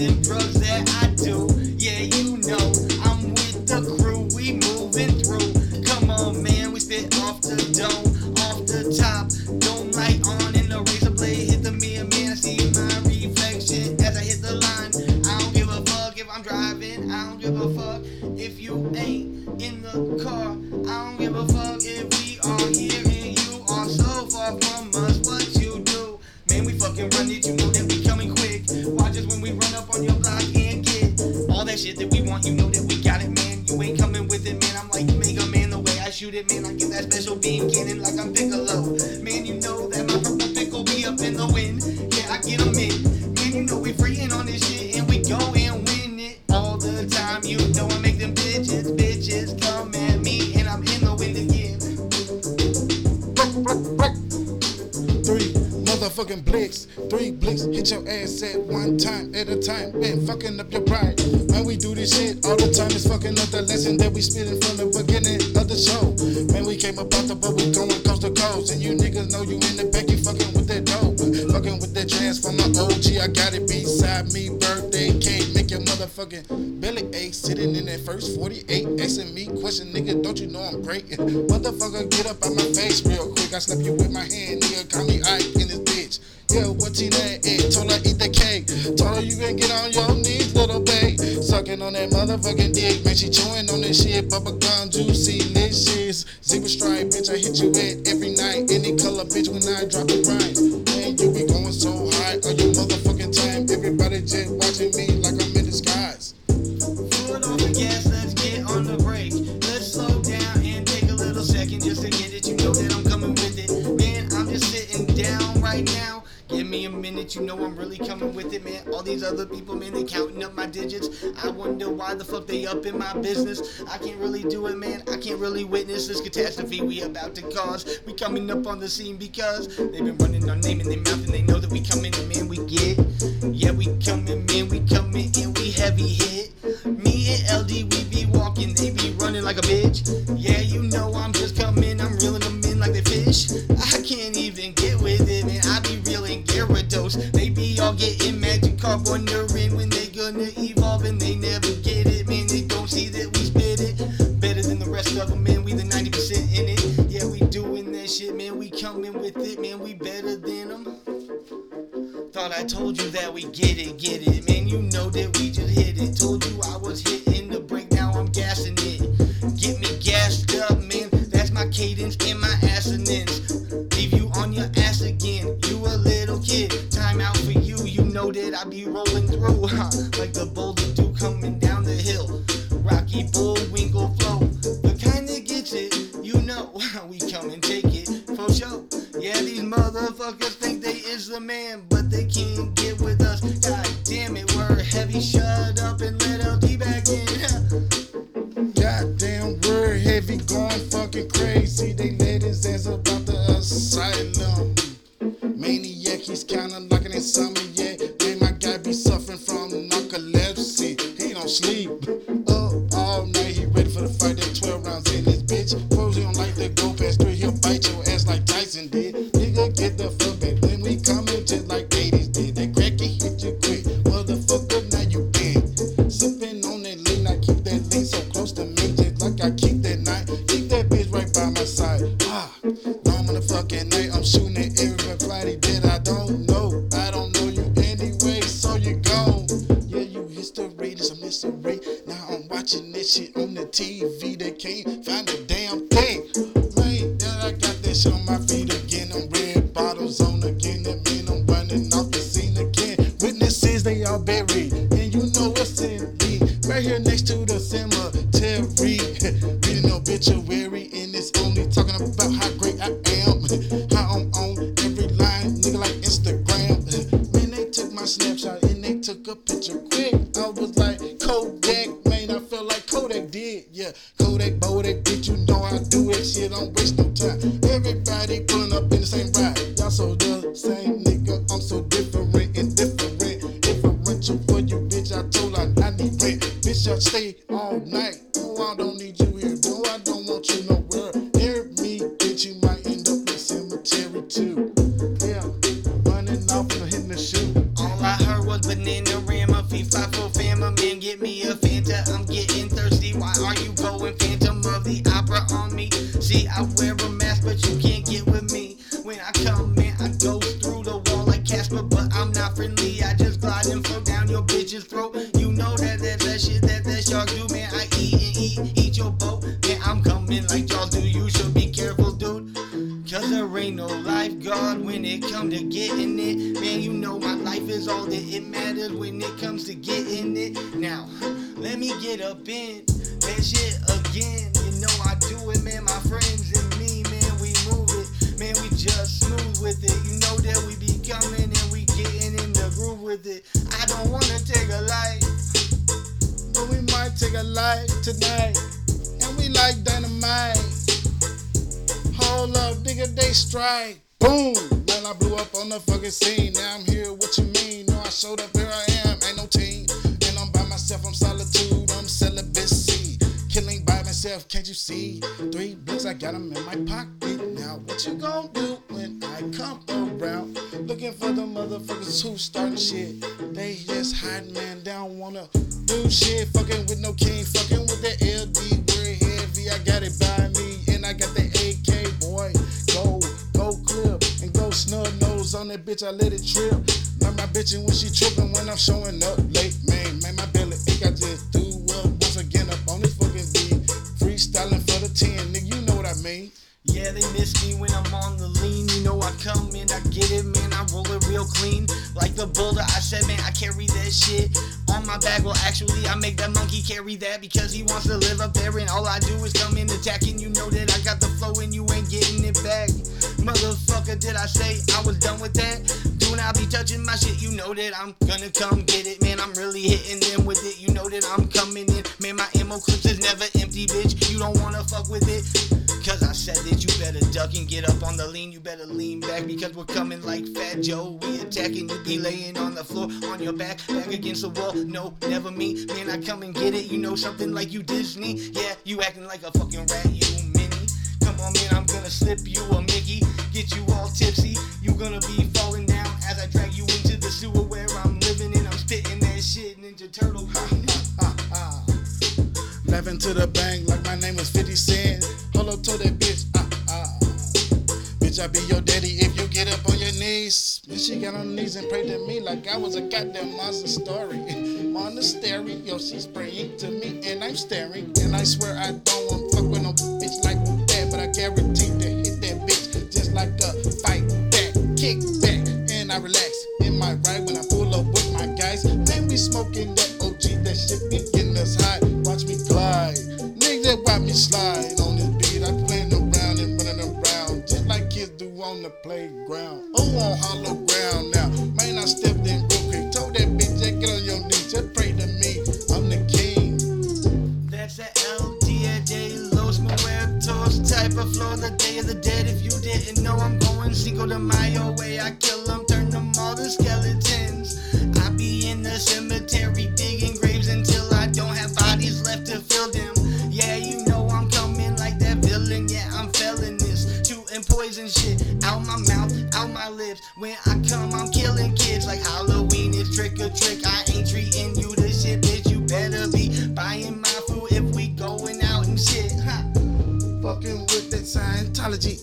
them drugs that I do. Yeah, you know, I'm with the crew, we moving through. Come on, man, we spit off the dome, off the top. Dome light on in the razor blade, hit the mirror, man. I see my reflection as I hit the line. I don't give a fuck if I'm driving, I don't give a fuck if you ain't in the car. I don't give a fuck if it, man. I get that special beam cannon like I'm Piccolo. Man, you know that my purple pickle be up in the wind. Yeah, I get 'em in. Man, you know we freeing on this shit motherfucking blicks, three blicks hit your ass at one time at a time. Man, fucking up your pride. Man, we do this shit all the time. It's fucking up the lesson that we spitting from the beginning of the show. Man, we came about the but we going coast to coast. And you niggas know you in the back, you fucking with that dope. Fucking with that trans from my OG. I got it beside me. Birthday cake, make your motherfucking belly ache. Sitting in that first 48, asking me question, nigga, don't you know I'm great? Motherfucker, get up out my face real quick. I slap you with my hand, nigga. Call me Ike in this bitch. Yeah, what Tina ate? Told her eat the cake. Told her you can get on your knees, little babe. Sucking on that motherfucking dick, man. She chewing on this shit. Bubble gum, juicy, delicious. Zebra stripe, bitch. I hit you at every night. Any color, bitch. When I drop the rhyme, man, you be going so high on your motherfucking man. All these other people, man, they counting up my digits. I wonder why the fuck they up in my business. I can't really do it, man. I can't really witness this catastrophe we about to cause. We coming up on the scene because they've been running our name in their mouth and they know that we coming and man, we get. Yeah, we coming, man, we coming and we heavy hit. Me and LD, we be walking, they be running like a bitch. Man. We better than them. Thought I told you that we get it, get it. Man, you know that we just hit it. Told you I was hitting the brake, now I'm gassing it. Get me gassed up, man. That's my cadence and my assonance. Leave you on your ass again. You a little kid. Time out for you. You know that I be rolling through. Huh? Like the boulder do coming down the hill. Rocky Bullwinkle word going fucking crazy. They let his ass about the asylum. Maniac, he's kinda like an insomniac. Man, my guy be suffering from narcolepsy. He don't sleep. Up all night, he ready for the fight. That 12 rounds in this bitch. Pros, he don't like to go past three. He'll bite your ass like Tyson did. Nigga, get the fuck back. When we coming just history, this. Now I'm watching this shit on the TV. They can't find a damn thing. Man, then I got that shit on my feet again. I'm red bottles on again. is your stay all night. Oh, I don't need you here, bro. I don't want you nowhere. Hear me, bitch, you might end up in cemetery too. Yeah, running off and hitting the shoe. All I heard was banana ram, a fee five for fam. Man, get me a Fanta. I'm getting thirsty. Why are you going Phantom of the Opera on me? See, I wear a mask, but you can't. Cause there ain't no lifeguard when it come to getting it. Man, you know my life is all that it matters when it comes to getting it. Now, let me get up in that shit again. You know I do it, man. My friends and me, man, we move it. Man, we just smooth with it. You know that we be coming and we getting in the groove with it. I don't wanna take a life. But we might take a life tonight. And we like dynamite. Hold up, nigga, they strike. Boom! Man, I blew up on the fucking scene. Now I'm here, what you mean? No, I showed up, here I am, ain't no team. And I'm by myself, I'm solitude, I'm celibacy. Killing by myself, can't you see? Three books, I got them in my pocket. Now, what you gonna do when I come around? Looking for the motherfuckers who starting shit. They just hiding, man, down, wanna do shit. Fucking with no king, fucking with the LD, we're heavy. I got it by snub nose on that bitch, I let it trip. Now my bitch, when she tripping, when I'm showing up late, man, man, my belly ache, I just do up once again up on this fucking beat. Freestyling for the 10, nigga, you know what I mean. Yeah, they miss me when I'm on the lean. You know I come in, I get it, man. I roll it real clean. Like the boulder, I said, man, I carry that shit on my back. Well, actually, I make that monkey carry that because he wants to live up there. And all I do is come in attacking. You know that I got the flow and you ain't getting it back. Motherfucker, did I say I was done with that? Do not be touching my shit. You know that I'm gonna come get it, man. I'm really hitting them with it. You know that I'm coming in. Man, my ammo clips is never empty, bitch. You don't wanna fuck with it. Cause I said that you better duck and get up on the lean. You better lean back because we're coming like Fat Joe. We attacking, you be laying on the floor on your back, back against the wall. No, never me. Man, I come and get it. You know something like you Disney. Yeah, you acting like a fucking rat, you mini. Come on, man, I'm slip you a Mickey. Get you all tipsy. You gonna be falling down as I drag you into the sewer where I'm living and I'm spitting that shit. Ninja Turtle. Laughing to the bank like my name was 50 Cent. Hold up to that bitch. Ah, ah. Bitch, I be your daddy if you get up on your knees. Bitch, she got on knees and prayed to me like I was a goddamn monster story. Monastery, yo, she's praying to me and I'm staring. And I swear I don't want fuck with no bitch like that, but I guarantee to hit that bitch just like a fight back, kick back, and I relax in my ride when I pull up with my guys. Man, we smoking that OG, that shit be getting us high. Watch me glide, nigga, watch me slide on this beat. I'm playing around and running around just like kids do on the playground. Oh, on hollow ground now. Man, I stepped in When I come, I'm killing kids like Halloween. is trick or trick. I ain't treating you to shit, bitch. You better be buying my food if we going out and shit. Huh? Fucking with that Scientology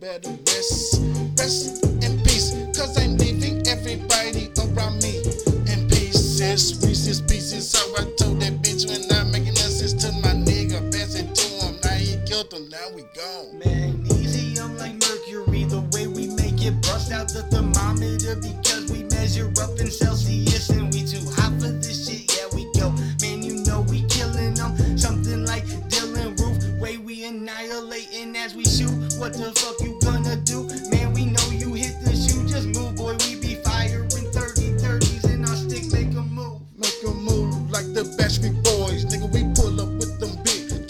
better rest, rest in peace, cause I'm leaving everybody around me in pieces, Reese's pieces. So I told that bitch when I'm making sense to my nigga, pass it to him. Now he killed him, now we gone. Magnesium like mercury, the way we make it bust out the thermometer because we measure up in Celsius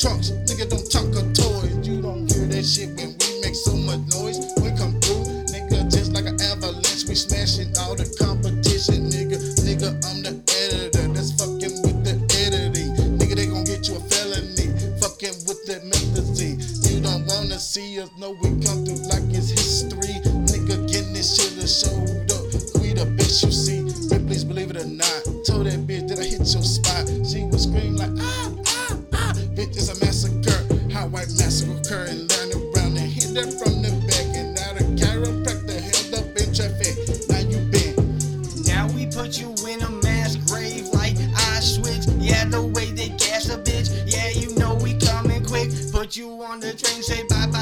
trunks. Nigga, don't talk of toys. You don't hear that shit when The train, say bye bye